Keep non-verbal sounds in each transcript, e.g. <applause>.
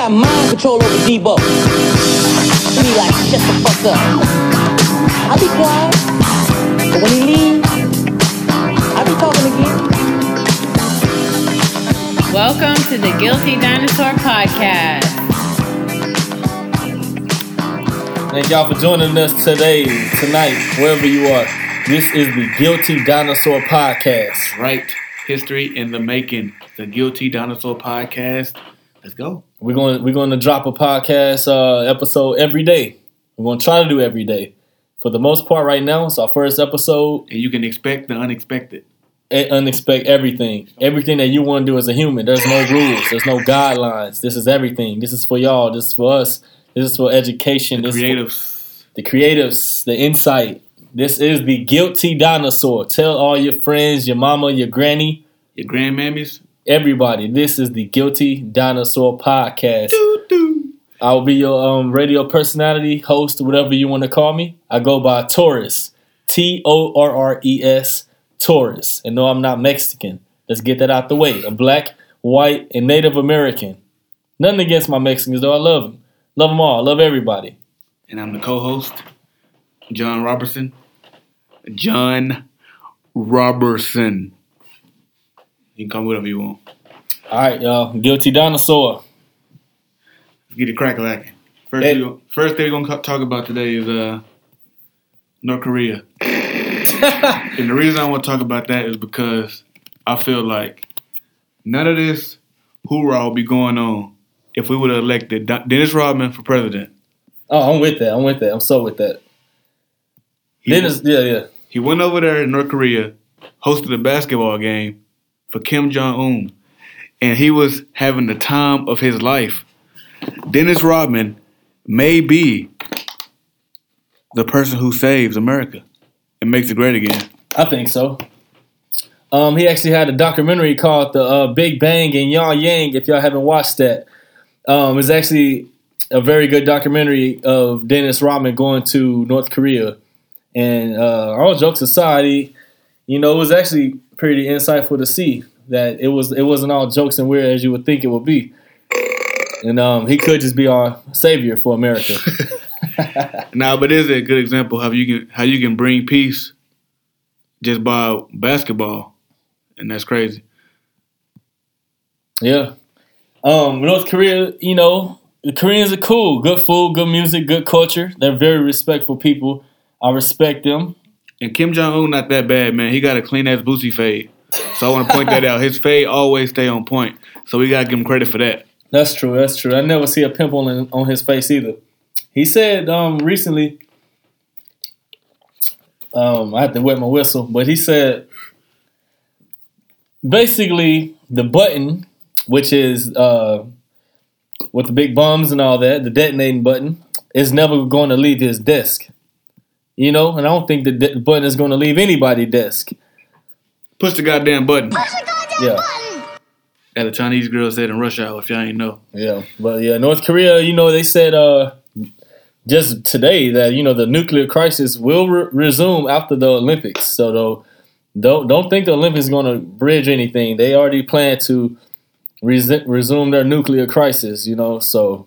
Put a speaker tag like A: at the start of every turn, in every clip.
A: got mind control over Debo. He be like, shut the fuck up. I be quiet. But when he leave, I be talking again.
B: Welcome to the Guilty Dinosaur Podcast.
C: Thank y'all for joining us today, tonight, wherever you are. This is the Guilty Dinosaur Podcast.
D: right history in the making. The Guilty Dinosaur Podcast. Let's go.
C: We're going we're going to drop a podcast uh, episode every day. We're going to try to do every day. For the most part, right now, it's our first episode.
D: And you can expect the unexpected.
C: Unexpect everything, everything that you want to do as a human. There's no rules. There's no guidelines. This is everything. This is for y'all. This is for us. This is for education. this is for-
D: Creatives.
C: the creatives, the insight. This is the Guilty Dinosaur. Tell all your friends, your mama, your granny,
D: Your grandmammies.
C: Everybody. This is the Guilty Dinosaur Podcast. I will be your um, radio personality, host, whatever you want to call me. I go by Torres, T O R R E S, Torres. And no, I'm not Mexican. Let's get that out the way. A black, white, and Native American. Nothing against my Mexicans, though. I love them. Love them all. I love everybody.
D: And I'm the co-host, John Roberson. John Roberson. You can call me whatever you want.
C: All right, y'all. Guilty Dinosaur.
D: Let's get it crack lacking. First,
C: Hey.
D: we first thing we're gonna talk about today is uh, North Korea. <laughs> and the reason I want to talk about that is because I feel like none of this hoorah will be going on if we would have elected Dennis Rodman for president.
C: Oh, I'm with that. I'm with that. I'm so with that.
D: He,
C: Dennis, yeah, yeah.
D: he went over there in North Korea, hosted a basketball game for Kim Jong Un, and he was having the time of his life. Dennis Rodman may be the person who saves America and makes it great again.
C: I think so. Um, he actually had a documentary called "The uh, Big Bang and Pyongyang." If y'all haven't watched that, um, it's actually a very good documentary of Dennis Rodman going to North Korea. And uh, all jokes aside, he, you know, it was actually pretty insightful to see that it was it wasn't all jokes and weird as you would think it would be. And um, he could just be our savior for America. <laughs> <laughs>
D: Now, but is it a good example how you can how you can bring peace just by basketball, and that's crazy.
C: Yeah. Um, North Korea, you know, the Koreans are cool. Good food, good music, good culture. They're very respectful people. I respect them.
D: And Kim Jong Un not that bad, man. He got a clean ass boosie fade. So I want to point that out. His fade always stay on point. So we gotta give him credit for that.
C: That's true. That's true. I never see a pimple in, on his face either. He said um, recently, um, I have to wet my whistle, but he said basically the button, which is uh, with the big bombs and all that, the detonating button, is never going to leave his desk. You know, and I don't think the de- button is going to leave anybody desk.
D: Push the goddamn button.
C: Push the goddamn yeah.
D: As a Chinese girl said in Rush Hour, if y'all ain't know.
C: Yeah, but yeah, North Korea, you know, they said uh, just today that you know the nuclear crisis will re- resume after the Olympics. So though, don't don't think the Olympics is going to bridge anything. They already plan to res- resume their nuclear crisis. You know, so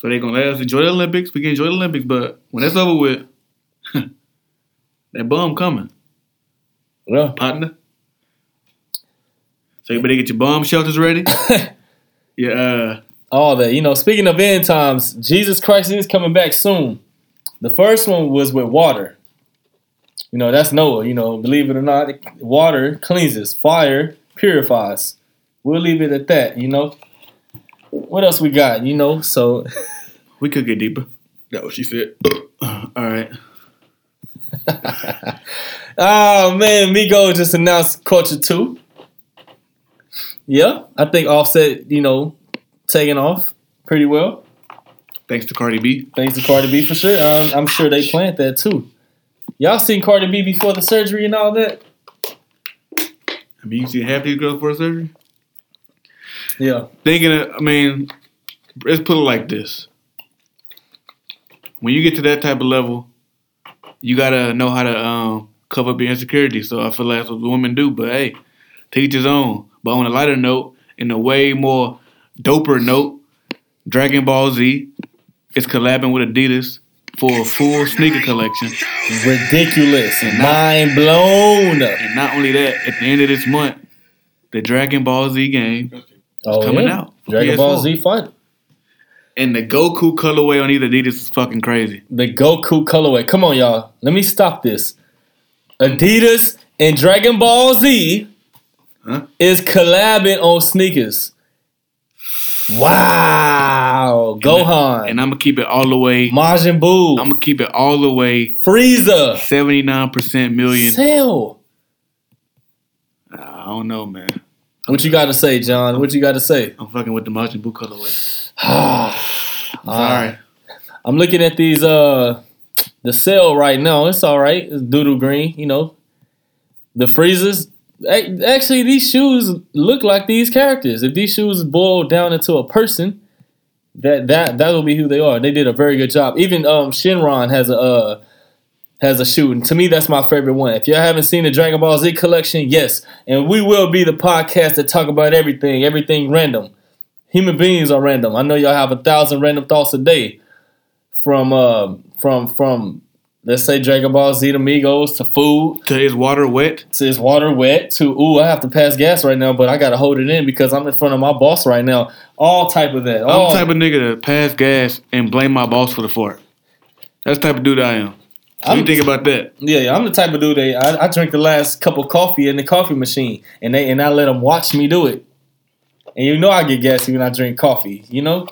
D: So they gonna let us enjoy the Olympics. We can enjoy the Olympics, but when that's over with, <laughs> that bomb coming,
C: yeah,
D: partner. So you better get your bomb shelters ready. <laughs> yeah, uh,
C: all that. You know, speaking of end times, Jesus Christ is coming back soon. The first one was with water. You know, that's Noah. You know, believe it or not, water cleanses, fire purifies. We'll leave it at that. You know, what else we got? You know, so
D: we could get deeper. That's what she said. <clears throat> All right. <laughs>
C: oh man, Migo just announced Culture Two. Yeah, I think Offset, you know, taking off pretty well.
D: Thanks to Cardi B.
C: Thanks to Cardi B for sure. Um, I'm sure they planned that too. Y'all seen Cardi B before the surgery and all that?
D: I mean, you see half these girls for surgery.
C: Yeah.
D: Thinking, of, I mean, let's put it like this: when you get to that type of level, you gotta know how to um, cover up your insecurities. So I feel like that's what the women do. But hey, to each his own. But on a lighter note, in a way more doper note, Dragon Ball Z is collabing with Adidas for a full sneaker collection.
C: Ridiculous. Mind blown.
D: And not only that, at the end of this month, the Dragon Ball Z game
C: Oh,
D: coming
C: yeah.
D: out for
C: Dragon Ball
D: PS4.
C: Z fight.
D: and the Goku colorway on either Adidas is fucking crazy.
C: The Goku colorway. Come on, y'all. Let me stop this. Adidas and Dragon Ball Z
D: Huh?
C: is collabing on sneakers. Wow. Gohan.
D: And I'm gonna keep it all the way.
C: Majin Buu.
D: I'm gonna keep it all the way.
C: Frieza.
D: Seventy nine percent million.
C: Cell.
D: I don't know, man.
C: What you got to say, John? What you got to say?
D: I'm fucking with the Majin Buu colorway.
C: Sorry. <sighs>
D: Sorry.
C: I'm looking at these uh the sale right now. It's all right. It's doodle green, you know. The freezers. Actually, these shoes look like these characters. If these shoes boiled down into a person, that that that will be who they are. They did a very good job. Even um Shenron has a uh has a shoe, and to me that's my favorite one. If y'all haven't seen the Dragon Ball Z collection, yes, and we will be the podcast that talk about everything, everything random. Human beings are random. I know y'all have a thousand random thoughts a day from uh, from from let's say Dragon Ball Z to Migos to food
D: To is water wet?
C: to is water wet to ooh I have to pass gas right now, but I gotta hold it in because I'm in front of my boss right now. All type of that.
D: I'm
C: All,
D: the type of nigga to pass gas and blame my boss for the fart. That's the type of dude I am. So you
C: I'm-
D: think about that?
C: yeah, yeah, I'm the type of dude that I, I drink the last cup of coffee in the coffee machine, and they and I let them watch me do it. And you know I get gassy when I drink coffee. You know,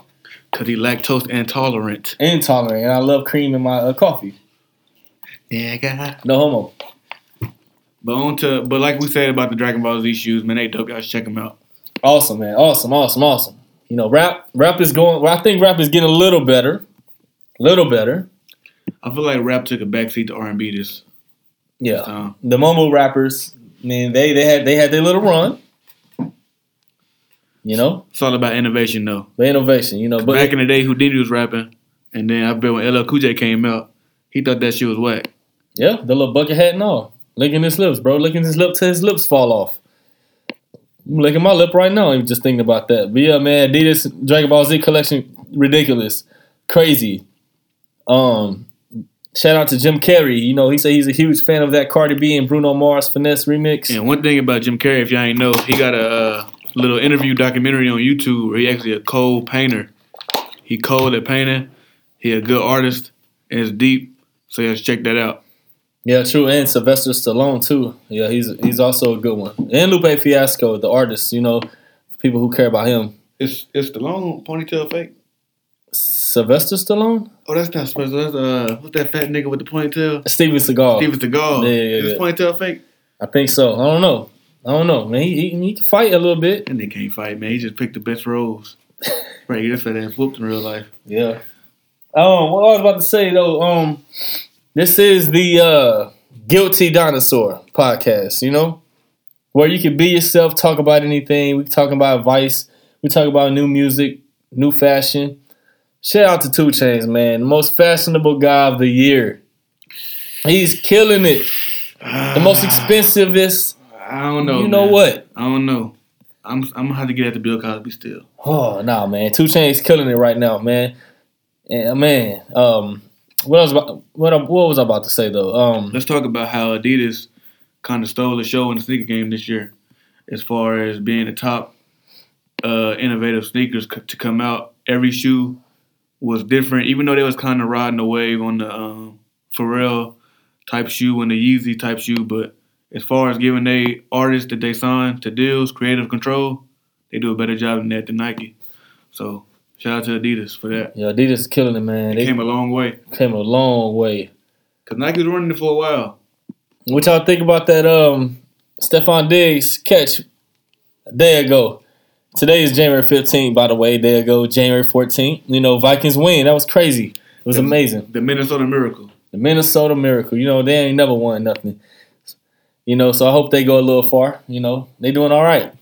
D: Cause he lactose intolerant.
C: intolerant, and I love cream in my uh, coffee.
D: Yeah, God.
C: No homo.
D: But on to, but like we said about the Dragon Ball Z shoes, man, they dope. Y'all should check them out.
C: Awesome, man. Awesome, awesome, awesome. You know, rap rap is going. Well, I think rap is getting a little better, little better.
D: I feel like rap took a backseat to R and B this
C: Yeah,
D: time.
C: the Momo rappers. I mean, they they had they had their little run. You know,
D: It's all about innovation, though.
C: the innovation. You know, but
D: Back in the day, Whodini was rapping, and then I bet when LL Cool J came out, he thought that shit was whack.
C: yeah, the little bucket hat and all, licking his lips, bro, licking his lip till his lips fall off. I'm licking my lip right now. I'm just thinking about that. But yeah, man, Adidas Dragon Ball Z collection, ridiculous, crazy. Um, shout out to Jim Carrey. You know, he said he's a huge fan of that Cardi B and Bruno Mars finesse remix.
D: And one thing about Jim Carrey, if y'all ain't know, he got a uh, little interview documentary on YouTube where he actually a cold painter. He cold at painting. He a good artist, and it's deep. So you should check that out.
C: Yeah, true. And Sylvester Stallone too. Yeah, he's he's also a good one. And Lupe Fiasco, the artist. You know, people who care about him.
D: It's it's the long ponytail fake.
C: Sylvester Stallone,
D: Oh, that's not special. That's uh, what's that fat nigga with the ponytail?
C: Steven Seagal.
D: Steven Seagal.
C: Yeah, yeah, yeah.
D: Is his ponytail fake?
C: I think so. I don't know. I don't know, man. He, he, he can fight a little bit.
D: And they can't fight, man. He just picked the best roles. <laughs> right, he just fat ass whooped in real life.
C: Yeah. Um, what I was about to say though, um, this is the uh Guilty Dinosaur podcast, you know? Where you can be yourself, talk about anything. We can talk about advice. We talk about new music, new fashion. Shout out to 2 Chainz, man. The most fashionable guy of the year. He's killing it. The most expensivest.
D: I don't know.
C: you know
D: man.
C: what?
D: I don't know. I'm I'm gonna have to get at the Bill Cosby still.
C: Oh no, man! 2 Chainz killing it right now, man. And uh, man, um, what else? About, what I- what was I about to say though? Um,
D: Let's talk about how Adidas kind of stole the show in the sneaker game this year, as far as being the top uh, innovative sneakers c- to come out. Every shoe was different, even though they was kind of riding the wave on the um, Pharrell type shoe and the Yeezy type shoe. But as far as giving they artists that they sign to deals creative control, they do a better job than that than Nike. So shout out to Adidas for that.
C: yeah, Adidas is killing it, man.
D: They
C: They
D: came a long way
C: came a long way.
D: because Nike was running it for a while.
C: What y'all think about that? Um, Stefon Diggs catch a day ago. Today is January 15th, by the way. There ago, January 14th. You know, Vikings win. That was crazy. It was amazing.
D: The Minnesota Miracle.
C: The Minnesota Miracle. You know, they ain't never won nothing. You know, so I hope they go a little far. You know, they doing all right.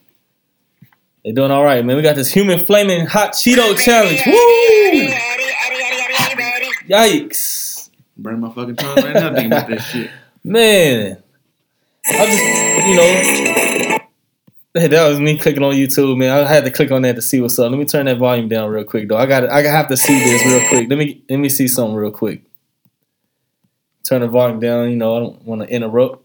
C: They doing all right, man. We got this human flaming hot Cheeto challenge. Woo! Yikes,
D: Burn my fucking tongue right now thinking about that shit.
C: man. I just, you know, Hey, <laughs> that was me clicking on YouTube, man. I had to click on that to see what's up. Let me turn that volume down real quick, though. I got I have to see this real quick. Let me let me see something real quick. Turn the volume down. You know, I don't want to interrupt.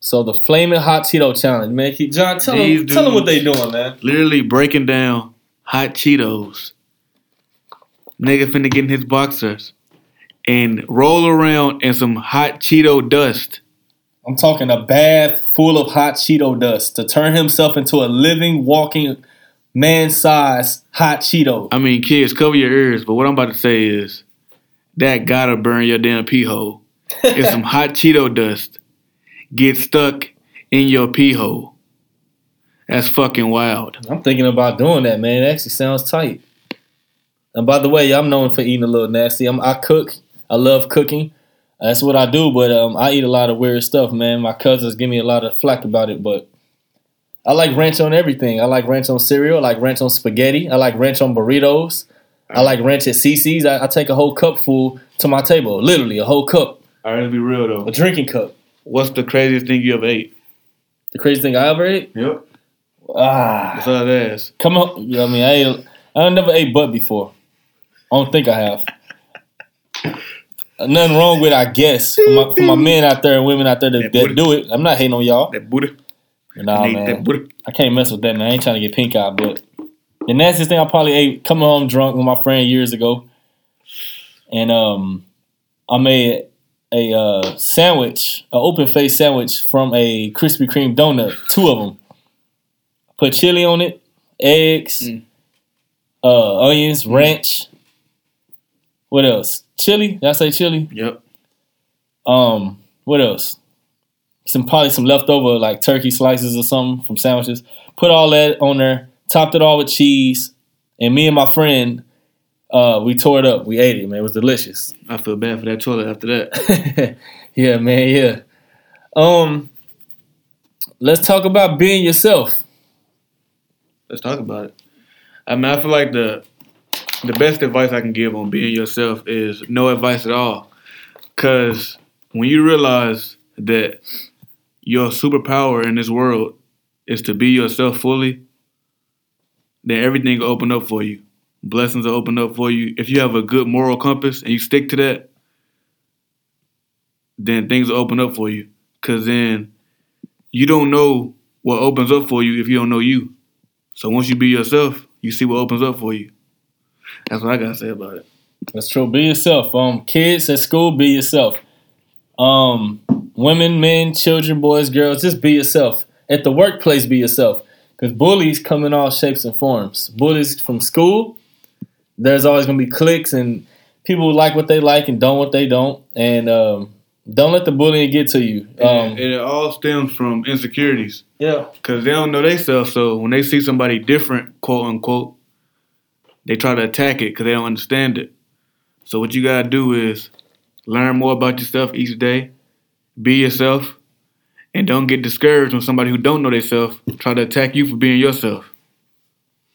C: So the flaming hot Cheeto challenge, man. Keep, John, tell
D: These
C: them, tell them what they doing, man.
D: Literally breaking down hot Cheetos. Nigga finna get in his boxers and roll around in some hot Cheeto dust.
C: I'm talking a bath full of hot Cheeto dust to turn himself into a living, walking, man-sized hot Cheeto.
D: I mean, kids, cover your ears, but what I'm about to say is that gotta burn your damn pee hole. If some <laughs> hot Cheeto dust gets stuck in your pee hole. That's fucking wild.
C: I'm thinking about doing that, man. It actually sounds tight. And by the way, I'm known for eating a little nasty. I'm, I cook. I love cooking. That's what I do. But um, I eat a lot of weird stuff, man. My cousins give me a lot of flack about it, but I like ranch on everything. I like ranch on cereal. I like ranch on spaghetti. I like ranch on burritos. I like ranch at Cicis. I, I take a whole cup full to my table, literally a whole cup,
D: All right, let's be real though.
C: a drinking cup.
D: What's the craziest thing you ever ate?
C: The craziest thing I ever ate.
D: Yep.
C: Ah,
D: That's all.
C: Come on, you know what I mean, I ate, I never ate butt before. I don't think I have. Nothing wrong with, it, I guess, for my, for my men out there and women out there that,
D: That
C: that do it. I'm not hating on y'all.
D: That booty.
C: Nah,
D: Need
C: man,
D: booty.
C: I can't mess with that, man. I ain't trying to get pink eye, but the nastiest thing I probably ate coming home drunk with my friend years ago, and um, I made a uh, sandwich, an open face sandwich from a Krispy Kreme donut, two of them. Put chili on it, eggs,
D: Mm.
C: uh, onions, ranch. What else? Chili? Did I say chili?
D: Yep.
C: Um, what else? Some probably some leftover like turkey slices or something from sandwiches. Put all that on there. Topped it all with cheese. And me and my friend, uh, we tore it up. We ate it, man. It was delicious.
D: I feel bad for that toilet after that. <laughs>
C: yeah, man. Yeah. Um, let's talk about being yourself.
D: Let's talk about it. I mean, I feel like the the best advice I can give on being yourself is no advice at all. Cause when you realize that your superpower in this world is to be yourself fully, then everything will open up for you. Blessings will open up for you. If you have a good moral compass and you stick to that, then things will open up for you. Cause then you don't know what opens up for you if you don't know you. So once you be yourself, you see what opens up for you. That's what I gotta say about it.
C: That's true. Be yourself. Um, kids at school, be yourself. Um, women, men, children, boys, girls, just be yourself. At the workplace, be yourself. Because bullies come in all shapes and forms. Bullies from school, there's always gonna be cliques and people who like what they like and don't what they don't. And um, don't let the bullying get to you. Um,
D: and it all stems from insecurities
C: yeah.
D: because they don't know themselves. So when they see somebody different, quote unquote, they try to attack it because they don't understand it. So what you gotta do is learn more about yourself each day, be yourself, and don't get discouraged when somebody who don't know themselves try to attack you for being yourself.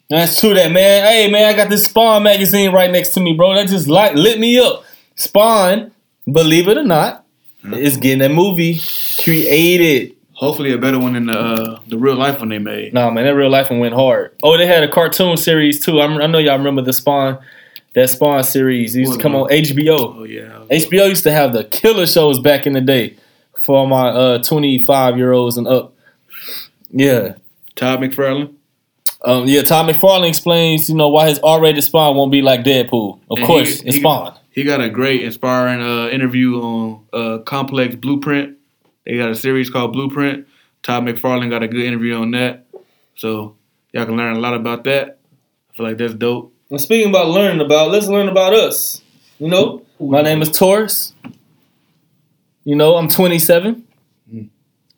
C: That's true, that man. Hey, man, I got this Spawn magazine right next to me, bro. That just light lit me up. Spawn, believe it or not, uh-huh. is getting a movie created.
D: Hopefully, a better one than the uh, the real life one they made.
C: Nah, man, that real life one went hard. Oh, they had a cartoon series too. I'm, I know y'all remember the Spawn, that Spawn series. It used to come on HBO.
D: Oh yeah.
C: HBO used to have the killer shows back in the day for my uh 25 year olds and up. Yeah.
D: Todd McFarlane.
C: Um, yeah, Todd McFarlane explains, you know, why his R-rated Spawn won't be like Deadpool. Of
D: And
C: course,
D: he-
C: it's
D: he-
C: Spawn.
D: He got a great, inspiring uh, interview on uh, Complex Blueprint. They got a series called Blueprint. Todd McFarlane got a good interview on that. So y'all can learn a lot about that. I feel like that's dope.
C: And speaking about learning about, let's learn about us. You know, my name is Torres. You know, I'm 27.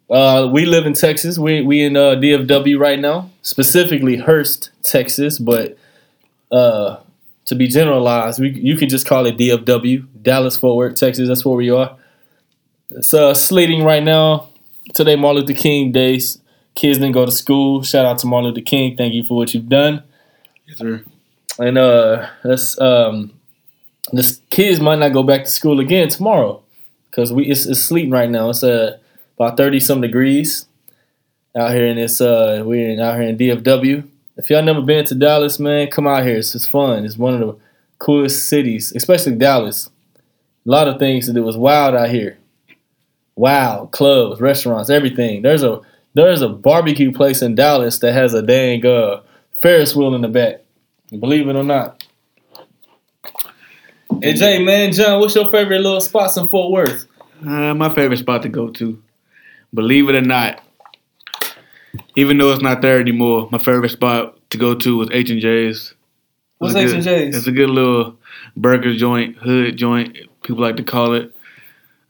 C: Uh, we live in Texas. We we in uh, DFW right now, specifically Hurst, Texas. But uh, to be generalized, we, you can just call it DFW, Dallas Fort Worth, Texas. That's where we are. It's uh, sleeting right now. Today, Martin Luther King days. Kids didn't go to school. Shout out to Martin Luther King. Thank you for what you've done
D: Yes, sir.
C: and uh that's um this kids might not go back to school again tomorrow because we it's, it's sleeting right now it's uh about 30 some degrees out here in this. Uh, we're in, out here in DFW. If y'all never been to Dallas, man, come out here. It's just fun. It's one of the coolest cities, especially Dallas. A lot of things do. It's wild out here. Wow, clubs, restaurants, everything. There's a there's a barbecue place in Dallas that has a dang uh, Ferris wheel in the back. Believe it or not. Hey Jay, man, John, what's your favorite little spots in Fort Worth?
D: Uh, my favorite spot to go to, believe it or not, even though it's not there anymore, my favorite spot to go to was H and J's.
C: What's H and J's?
D: It's a good little burger joint, hood joint. People like to call it.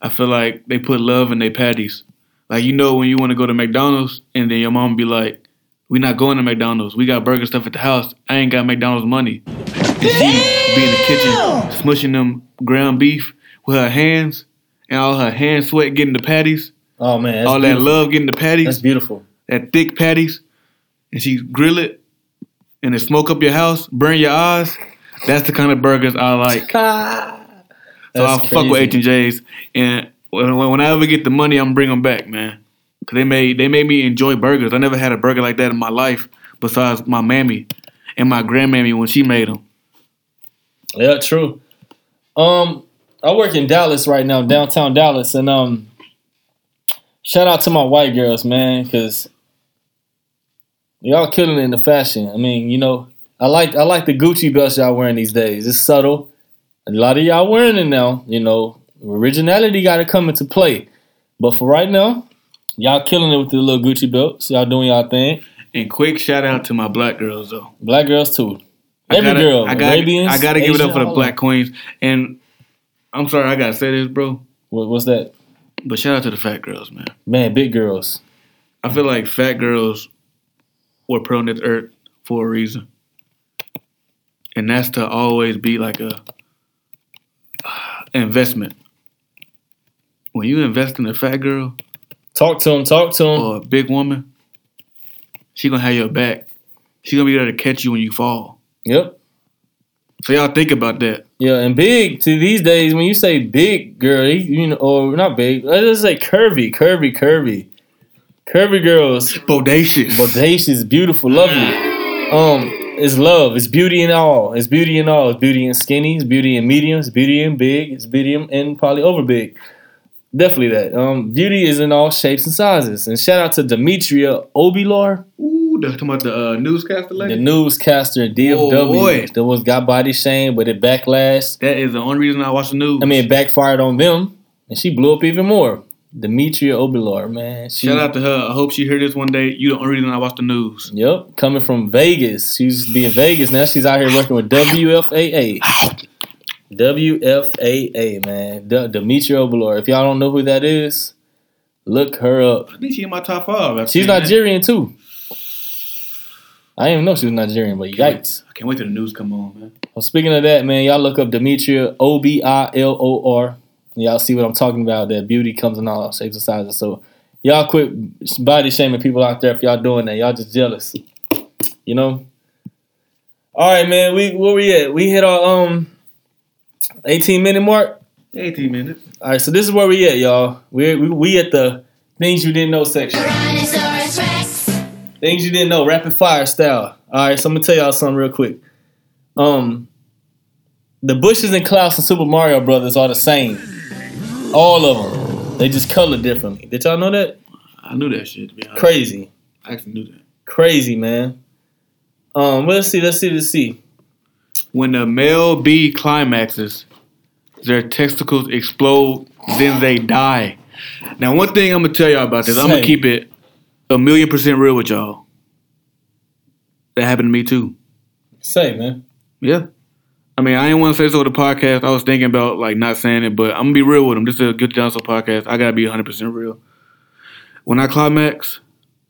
D: I feel like they put love in their patties. Like you know when you want to go to McDonald's and then your mom be like, "We not going to McDonald's. We got burger stuff at the house. I ain't got McDonald's money." And she be in the kitchen smushing them ground beef with her hands and all her hand sweat getting the patties,
C: Oh man, that's
D: all that love getting the patties
C: That's beautiful.
D: that thick patties, and she grill it, and it smoke up your house, burn your eyes. That's the kind of burgers I like. <laughs> So I fuck with H and J's, and when, I ever get the money, I'm bring them back, man. Cause they made they made me enjoy burgers. I never had a burger like that in my life, besides my mammy and my grandmammy when she made them.
C: Yeah, true. Um, I work in Dallas right now, downtown Dallas, and um, shout out to my white girls, man, because y'all killing it in the fashion. I mean, you know, I like I like the Gucci belts y'all wearing these days. It's subtle. A lot of y'all wearing it now. You know, originality got to come into play. But for right now, y'all killing it with the little Gucci belts. Y'all doing y'all thing.
D: And quick shout out to my black girls though.
C: Black girls too.
D: I
C: Every
D: gotta,
C: girl,
D: I gotta,
C: Arabians,
D: I gotta give it up for the black queens. And I'm sorry, I gotta say this, bro.
C: What, what's that?
D: But shout out to the fat girls, man.
C: Man, big girls.
D: I feel like fat girls were put on this earth for a reason. And that's to always be like a investment. When you invest in a fat girl
C: Talk to him. Talk to him.
D: or a big woman, she gonna have your back. She gonna be there to catch you when you fall.
C: Yep.
D: So y'all think about that.
C: Yeah, and big to these days. When you say big girl, you know, or not big, let's just say curvy, curvy, curvy, curvy girls.
D: Bodacious.
C: Bodacious, beautiful, lovely. Um, it's love. It's beauty in all. It's beauty in all. It's beauty in skinny. It's beauty in medium. It's beauty in big. It's beauty in and probably over big. Definitely that. Um, beauty is in all shapes and sizes. And shout out to Demetria Obilor,
D: Ooh, that's talking about the uh, newscaster
C: the
D: lady.
C: newscaster DFW.
D: Oh, boy.
C: that was got body shame, but it backlashed.
D: that is the only reason I watch the news.
C: I mean, it backfired on them, and she blew up even more. Demetria Obilor, man. She,
D: shout out to her. I hope she heard this one day. You the only reason I watch the news.
C: Yep, coming from Vegas. She used to be in Vegas. Now she's out here working with WFAA. WFAA, man. D- Demetria Obilor. If y'all don't know who that is, look her up.
D: I think she's in my top five. I've
C: She's
D: seen that.
C: Nigerian too. I didn't even know she was Nigerian, but yikes.
D: I can't wait till the news come on, man.
C: Well, speaking of that, man, y'all look up Demetria O B I L O R. Y'all see what I'm talking about. That beauty comes in all shapes and sizes. So y'all quit body shaming people out there if y'all doing that. Y'all just jealous. You know. All right, man. We where we at? We hit our um 18 minute mark.
D: 18 minutes.
C: All right, so this is where we at, y'all. We we, we at the things you didn't know section. Things you didn't know, rapid fire style. All right, so I'm gonna tell y'all something real quick. Um, the Bushes and clouds and Super Mario Brothers are the same. All of them. They just color differently. Did y'all know that?
D: I knew that shit, to be honest.
C: Crazy,
D: I actually knew that.
C: crazy, man. Um, let's see, let's see, let's see.
D: When the male bee climaxes, their testicles explode, then they die. Now, one thing I'm gonna tell y'all about this, I'm gonna keep it a million percent real with y'all. That happened to me too.
C: Say, man.
D: Yeah. I mean, I didn't want to say so with the podcast. I was thinking about like not saying it, but I'm gonna be real with them. This is a good dinosaur podcast. I gotta be 100 percent real. When I climax,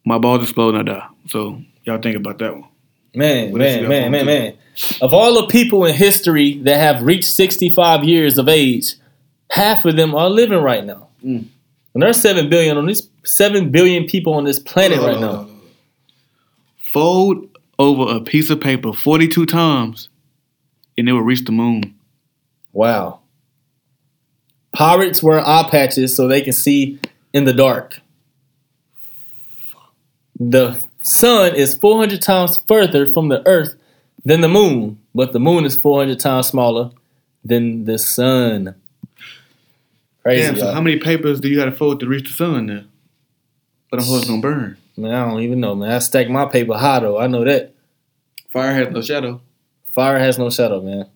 D: my balls explode and I die. So y'all think about that one.
C: Man,
D: What
C: man, man, man,
D: me,
C: man. Of all the people in history that have reached 65 years of age, half of them are living right now.
D: Mm.
C: And there's seven billion on this seven billion people on this planet right now.
D: Fold over a piece of paper 42 times, and it will reach the moon.
C: Wow. Pirates wear eye patches so they can see in the dark. the sun is 400 times further from the earth than the moon, but the moon is 400 times smaller than the sun. Crazy.
D: Damn, so how many papers do you got to fold to reach the sun now? But I'm going to burn.
C: Man, I don't even know, man. I stack my paper high though. I know that.
D: Fire has no shadow.
C: Fire has no shadow, man.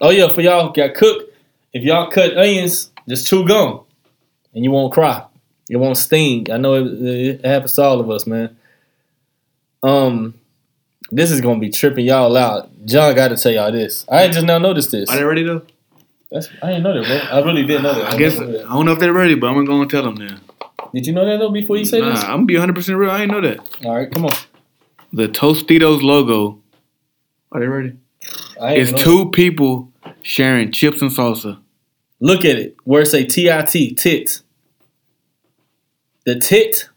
C: Oh yeah, for y'all who got cooked, if y'all cut onions, just chew gum, and you won't cry. It won't sting. I know it, it happens to all of us, man. Um, this is gonna be tripping y'all out. John got to tell y'all this. I just now noticed this.
D: Are they ready though?
C: That's, I didn't know that, bro. I really didn't know that.
D: I guess I
C: didn't know
D: don't know if they're ready, but I'm gonna go and tell them now.
C: Did you know that though before you say
D: Nah,
C: this?
D: I'm gonna be 100 percent real. I didn't know that.
C: All right, come on.
D: The Tostitos logo. Are they ready?
C: I
D: It's two people sharing chips and salsa.
C: Look at it. Where it say T-I-T, tit. The tit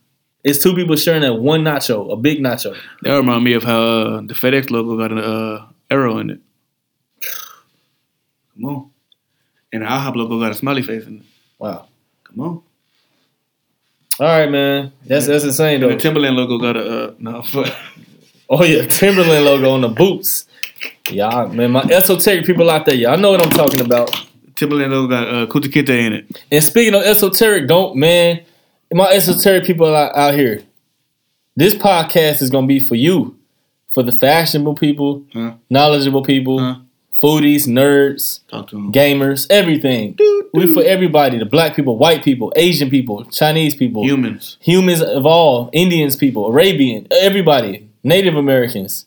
C: is two people sharing a one nacho, a big nacho.
D: That remind me of how uh, the FedEx logo got an uh, arrow in it. Come on. And the IHOP logo got a smiley face in it.
C: Wow.
D: Come on.
C: All right, man. That's that's insane
D: And
C: though.
D: the Timberland logo got a uh, <laughs> no.
C: Oh yeah, Timberland logo on the boots. Yeah, man, my esoteric people out there, y'all know what I'm talking about.
D: Timberland got uh, Kunta Kinte in it.
C: And speaking of esoteric, don't man, my esoteric people out, out here. This podcast is gonna be for you, for the fashionable people,
D: Huh?
C: knowledgeable people,
D: Huh?
C: foodies, nerds,
D: Talk to him.
C: gamers, everything. We for everybody: the black people, white people, Asian people, Chinese people,
D: Humans.
C: humans of all, Indians people, Arabian, everybody, Native Americans.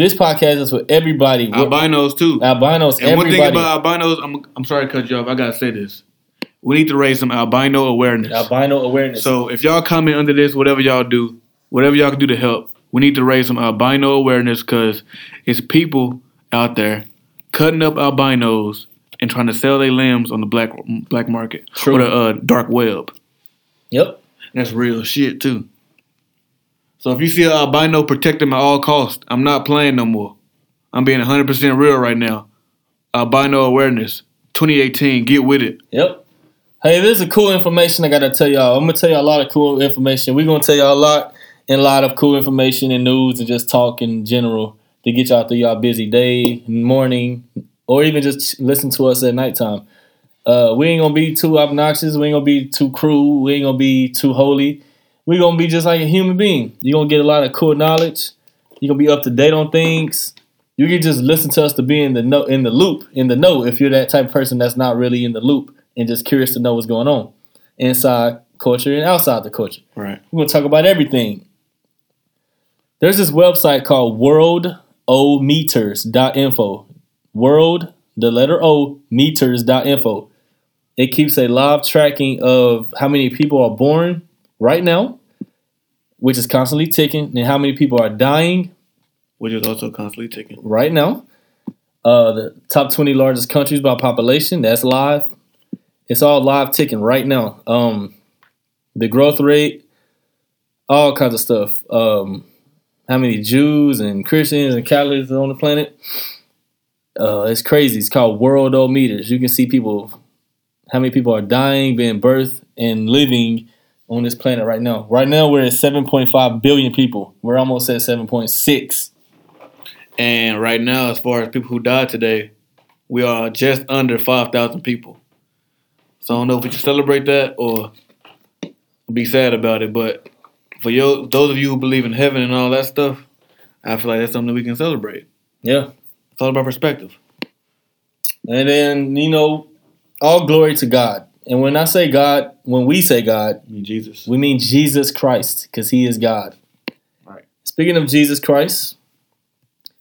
C: This podcast is for everybody.
D: Albinos too.
C: albinos,
D: And one thing about albinos, I'm I'm sorry to cut you off. I gotta say this. We need to raise some albino awareness.
C: albino awareness.
D: So if y'all comment under this, whatever y'all do, whatever y'all can do to help, we need to raise some albino awareness because it's people out there cutting up albinos and trying to sell their limbs on the black black market
C: True.
D: or the uh, dark web.
C: yep.
D: That's real shit too. So if you see an albino, protect him at all costs. I'm not playing no more. I'm being 100% real right now. Albino awareness, 2018. Get with it.
C: Yep. Hey, this is cool information I gotta tell y'all. I'm gonna tell y'all a lot of cool information. We're gonna tell y'all a lot and a lot of cool information and news and just talk in general to get y'all through y'all busy day, morning, or even just listen to us at nighttime. Uh, we ain't gonna be too obnoxious. We ain't gonna be too cruel. We ain't gonna be too holy. We gonna be just like a human being. You're gonna get a lot of cool knowledge. You're gonna be up to date on things. You can just listen to us to be in the know, in the loop, in the know. If you're that type of person that's not really in the loop and just curious to know what's going on inside culture and outside the culture.
D: Right.
C: We're gonna talk about everything. There's this website called worldometers.info. World, the letter O, meters.info. It keeps a live tracking of how many people are born right now, which is constantly ticking, and how many people are dying
D: Which is also constantly ticking.
C: right now. Uh, the top 20 largest countries by population, that's live. It's all live ticking right now. Um, the growth rate, all kinds of stuff. Um, how many Jews and Christians and Catholics are on the planet? Uh, it's crazy. It's called worldometers. You can see people, how many people are dying, being birthed, and living on this planet right now. Right now, we're at 7.5 billion people. We're almost at 7.6.
D: And right now, as far as people who died today, we are just under 5,000 people. So I don't know if we should celebrate that or be sad about it. But for yo, those of you who believe in heaven and all that stuff, I feel like that's something we can celebrate.
C: Yeah.
D: It's all about perspective.
C: And then, you know, all glory to God. And when I say God, when we say God,
D: mean, Jesus.
C: we mean Jesus Christ because he is God.
D: Right.
C: Speaking of Jesus Christ,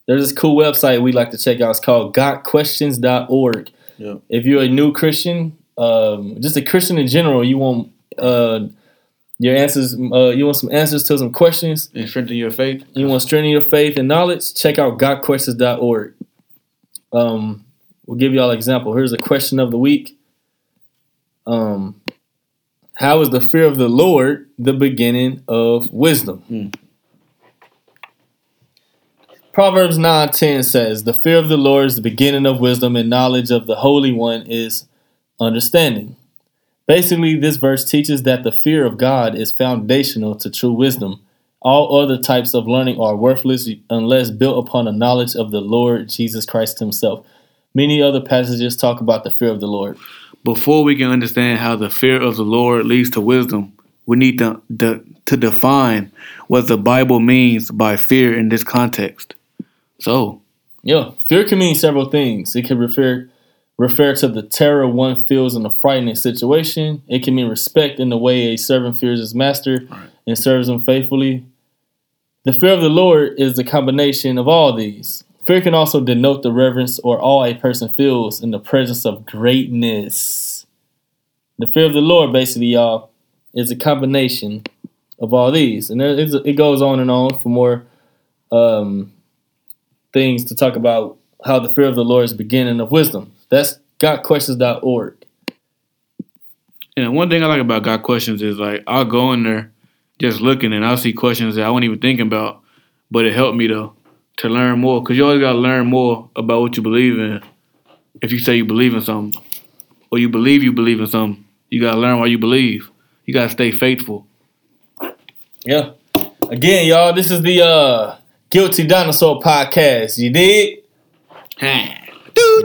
C: there's this cool website we like to check out. It's called gotquestions.org.
D: Yeah.
C: If you're a new Christian, um, just a Christian in general, you want uh, your answers, uh, you want some answers to some questions,
D: And strengthen your faith.
C: you want to strengthen your faith and knowledge, check out gotquestions.org. Um, we'll give y'all an example. Here's a question of the week. Um, how is the fear of the Lord the beginning of wisdom?
D: Hmm.
C: Proverbs 9:10 says, "The fear of the Lord is the beginning of wisdom, and knowledge of the Holy One is understanding." Basically, this verse teaches that the fear of God is foundational to true wisdom, All other types of learning are worthless unless built upon a knowledge of the Lord Jesus Christ Himself. Many other passages talk about the fear of the Lord.
D: Before we can understand how the fear of the Lord leads to wisdom, we need to, to, to define what the Bible means by fear in this context. So,
C: Yeah, fear can mean several things. It can refer refer to the terror one feels in a frightening situation. It can mean respect in the way a servant fears his master and serves him faithfully. The fear of the Lord is the combination of all these. Fear can also denote the reverence or awe a person feels in the presence of greatness. The fear of the Lord, basically, y'all, is a combination of all these, and it goes on and on for more um, things to talk about how the fear of the Lord is beginning of wisdom. That's gotquestions.org.
D: and one thing I like about Got Questions is like I'll go in there just looking and I'll see questions that I wasn't even thinking about, but it helped me though to learn more because you always got to learn more about what you believe in. If you say you believe in something or you believe you believe in something, you got to learn why you believe. You got to stay faithful.
C: Yeah. Again, y'all, this is the uh, Guilty Dinosaur podcast. You?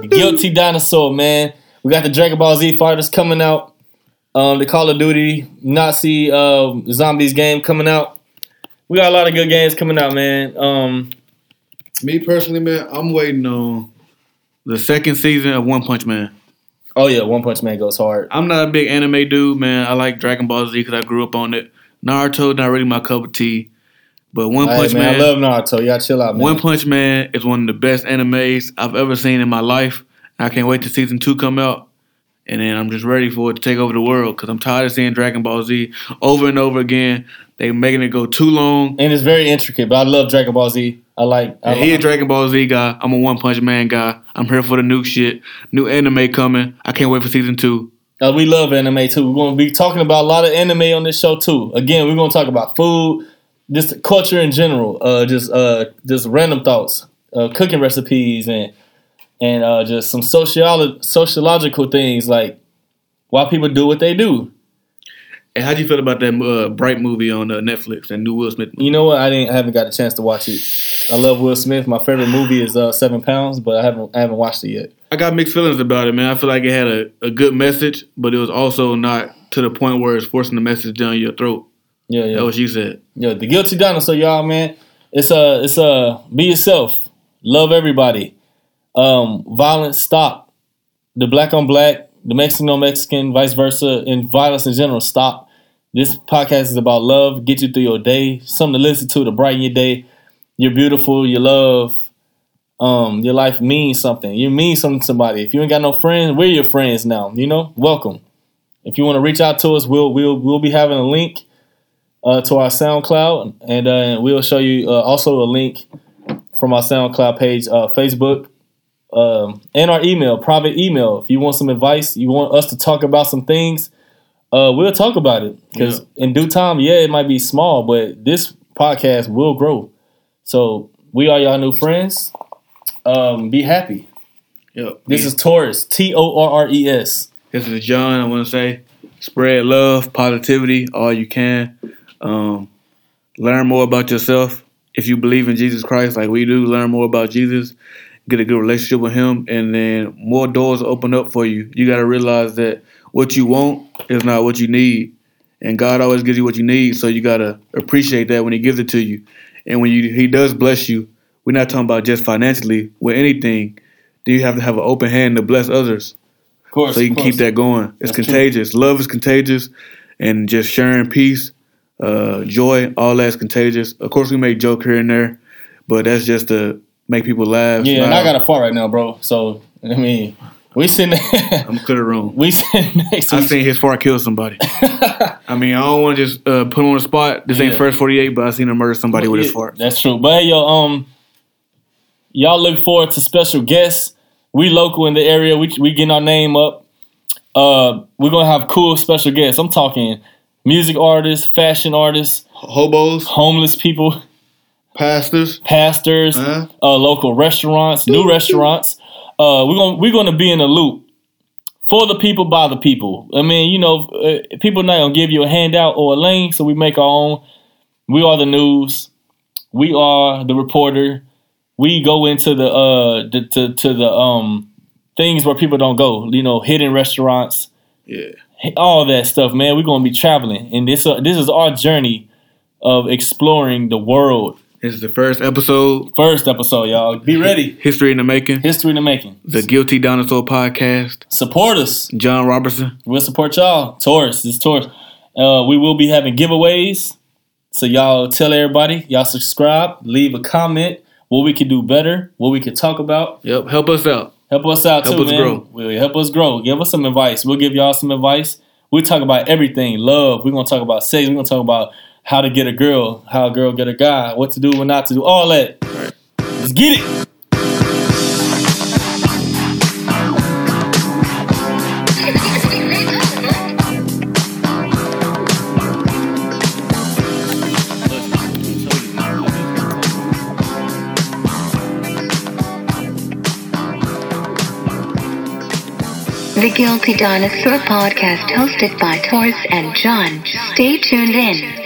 C: The Guilty Dinosaur, man. We got the Dragon Ball Z fighters coming out. Um, the Call of Duty Nazi uh, Zombies game coming out. We got a lot of good games coming out, man. Um,
D: Me personally, man, I'm waiting on the second season of One Punch Man.
C: oh yeah, One Punch Man goes hard.
D: I'm not a big anime dude, man. I like Dragon Ball Z because I grew up on it. Naruto, not really my cup of tea. But One
C: Hey,
D: Punch
C: man,
D: Man,
C: I love Naruto. Y'all chill out, man.
D: One Punch Man is one of the best animes I've ever seen in my life. I can't wait to season two come out, and then I'm just ready for it to take over the world because I'm tired of seeing Dragon Ball Z over and over again. They making it go too long.
C: and it's very intricate, but I love Dragon Ball Z. I like. I,
D: And he a Dragon Ball Z guy. I'm a One Punch Man guy. I'm here for the new shit. New anime coming. I can't wait for season two.
C: Uh, we love anime too. We're going to be talking about a lot of anime on this show too. Again, we're going to talk about food, just culture in general, uh, just uh, just random thoughts, uh, cooking recipes, and and uh, just some sociolo- sociological things like why people do what they do.
D: And how'd you feel about that uh, Bright movie on uh, Netflix? and new Will Smith movie?
C: You know what? I didn't, I haven't got a chance to watch it. I love Will Smith. My favorite movie is uh, Seven Pounds, but I haven't I haven't watched it yet.
D: I got mixed feelings about it, man. I feel like it had a, a good message, but it was also not to the point where it's forcing the message down your throat.
C: Yeah, yeah.
D: That's what you said.
C: Yo, the guilty dinosaur, y'all, man. It's uh it's uh be yourself. Love everybody. Um, violence stop. The black on black, the Mexican on Mexican, vice versa, and violence in general stop. This podcast is about love, get you through your day, something to listen to to brighten your day. You're beautiful, you love. Um, your life means something. You mean something to somebody. If you ain't got no friends, we're your friends now. You know, welcome. If you want to reach out to us, we'll we'll we'll be having a link uh, to our SoundCloud, and uh, we'll show you uh, also a link from our SoundCloud page, uh, Facebook, um, and our email, private email. If you want some advice, you want us to talk about some things, uh, we'll talk about it. Because in due time, yeah, it might be small, but this podcast will grow. So we are y'all new friends. Um, be happy.
D: Yep.
C: This is Torres, T O R R E S.
D: This is John. I want to say, spread love, positivity, all you can. Um, learn more about yourself. If you believe in Jesus Christ, like we do, learn more about Jesus. Get a good relationship with Him, and then more doors open up for you. You got to realize that what you want is not what you need, and God always gives you what you need. So you got to appreciate that when He gives it to you, and when you He does bless you. We're not talking about just financially. With anything, do you have to have an open hand to bless others?
C: Of course.
D: so you can keep that going. It's
C: That's true.
D: contagious. Love is contagious, and just sharing peace, uh, joy, all that's contagious. Of course, we make joke here and there, but that's just to make people laugh.
C: Yeah, and I got a fart right now, bro. So I mean, we sitting, <laughs>
D: I'm clear the room.
C: we sitting <laughs> next to
D: I seen his fart kill somebody. <laughs> I mean, I don't want to just uh, put him on the spot. This ain't first 48, but I seen him murder somebody with his
C: Yeah,
D: fart.
C: That's true. But hey, yo, um, y'all look forward to special guests. We local in the area. We we getting our name up. Uh, we're gonna have cool special guests. I'm talking music artists, fashion artists,
D: Hobos,
C: homeless people,
D: pastors.
C: pastors,
D: Huh?
C: uh, local restaurants, new restaurants. Uh, we're gonna we're gonna be in a loop for the people by the people. I mean, you know, uh, people not gonna give you a handout or a link, so we make our own. We are the news. We are the reporter. We go into the uh the, to to the um things where people don't go. You know, hidden restaurants,
D: Yeah.
C: all that stuff, man. We're gonna be traveling, and this uh, this is our journey of exploring the world.
D: This is the first episode.
C: First episode, y'all. Be ready.
D: History in the making.
C: History in the making.
D: The Guilty Dinosaur Podcast.
C: Support us.
D: John Roberson.
C: We'll support y'all. Torres, this Torres. Uh, we will be having giveaways. So y'all tell everybody, y'all subscribe, leave a comment, what we can do better, what we can talk about.
D: Yep. Help us out.
C: Help us out
D: Help
C: too,
D: us
C: man.
D: grow.
C: Will help us grow. Give us some advice. We'll give y'all some advice. We talk about everything. Love. We're gonna talk about sex. We're gonna talk about how to get a girl, how a girl get a guy, what to do, what not to do, all that. Let's get it.
E: The Guilty Dinosaur Podcast hosted by Torres and John. Stay tuned in.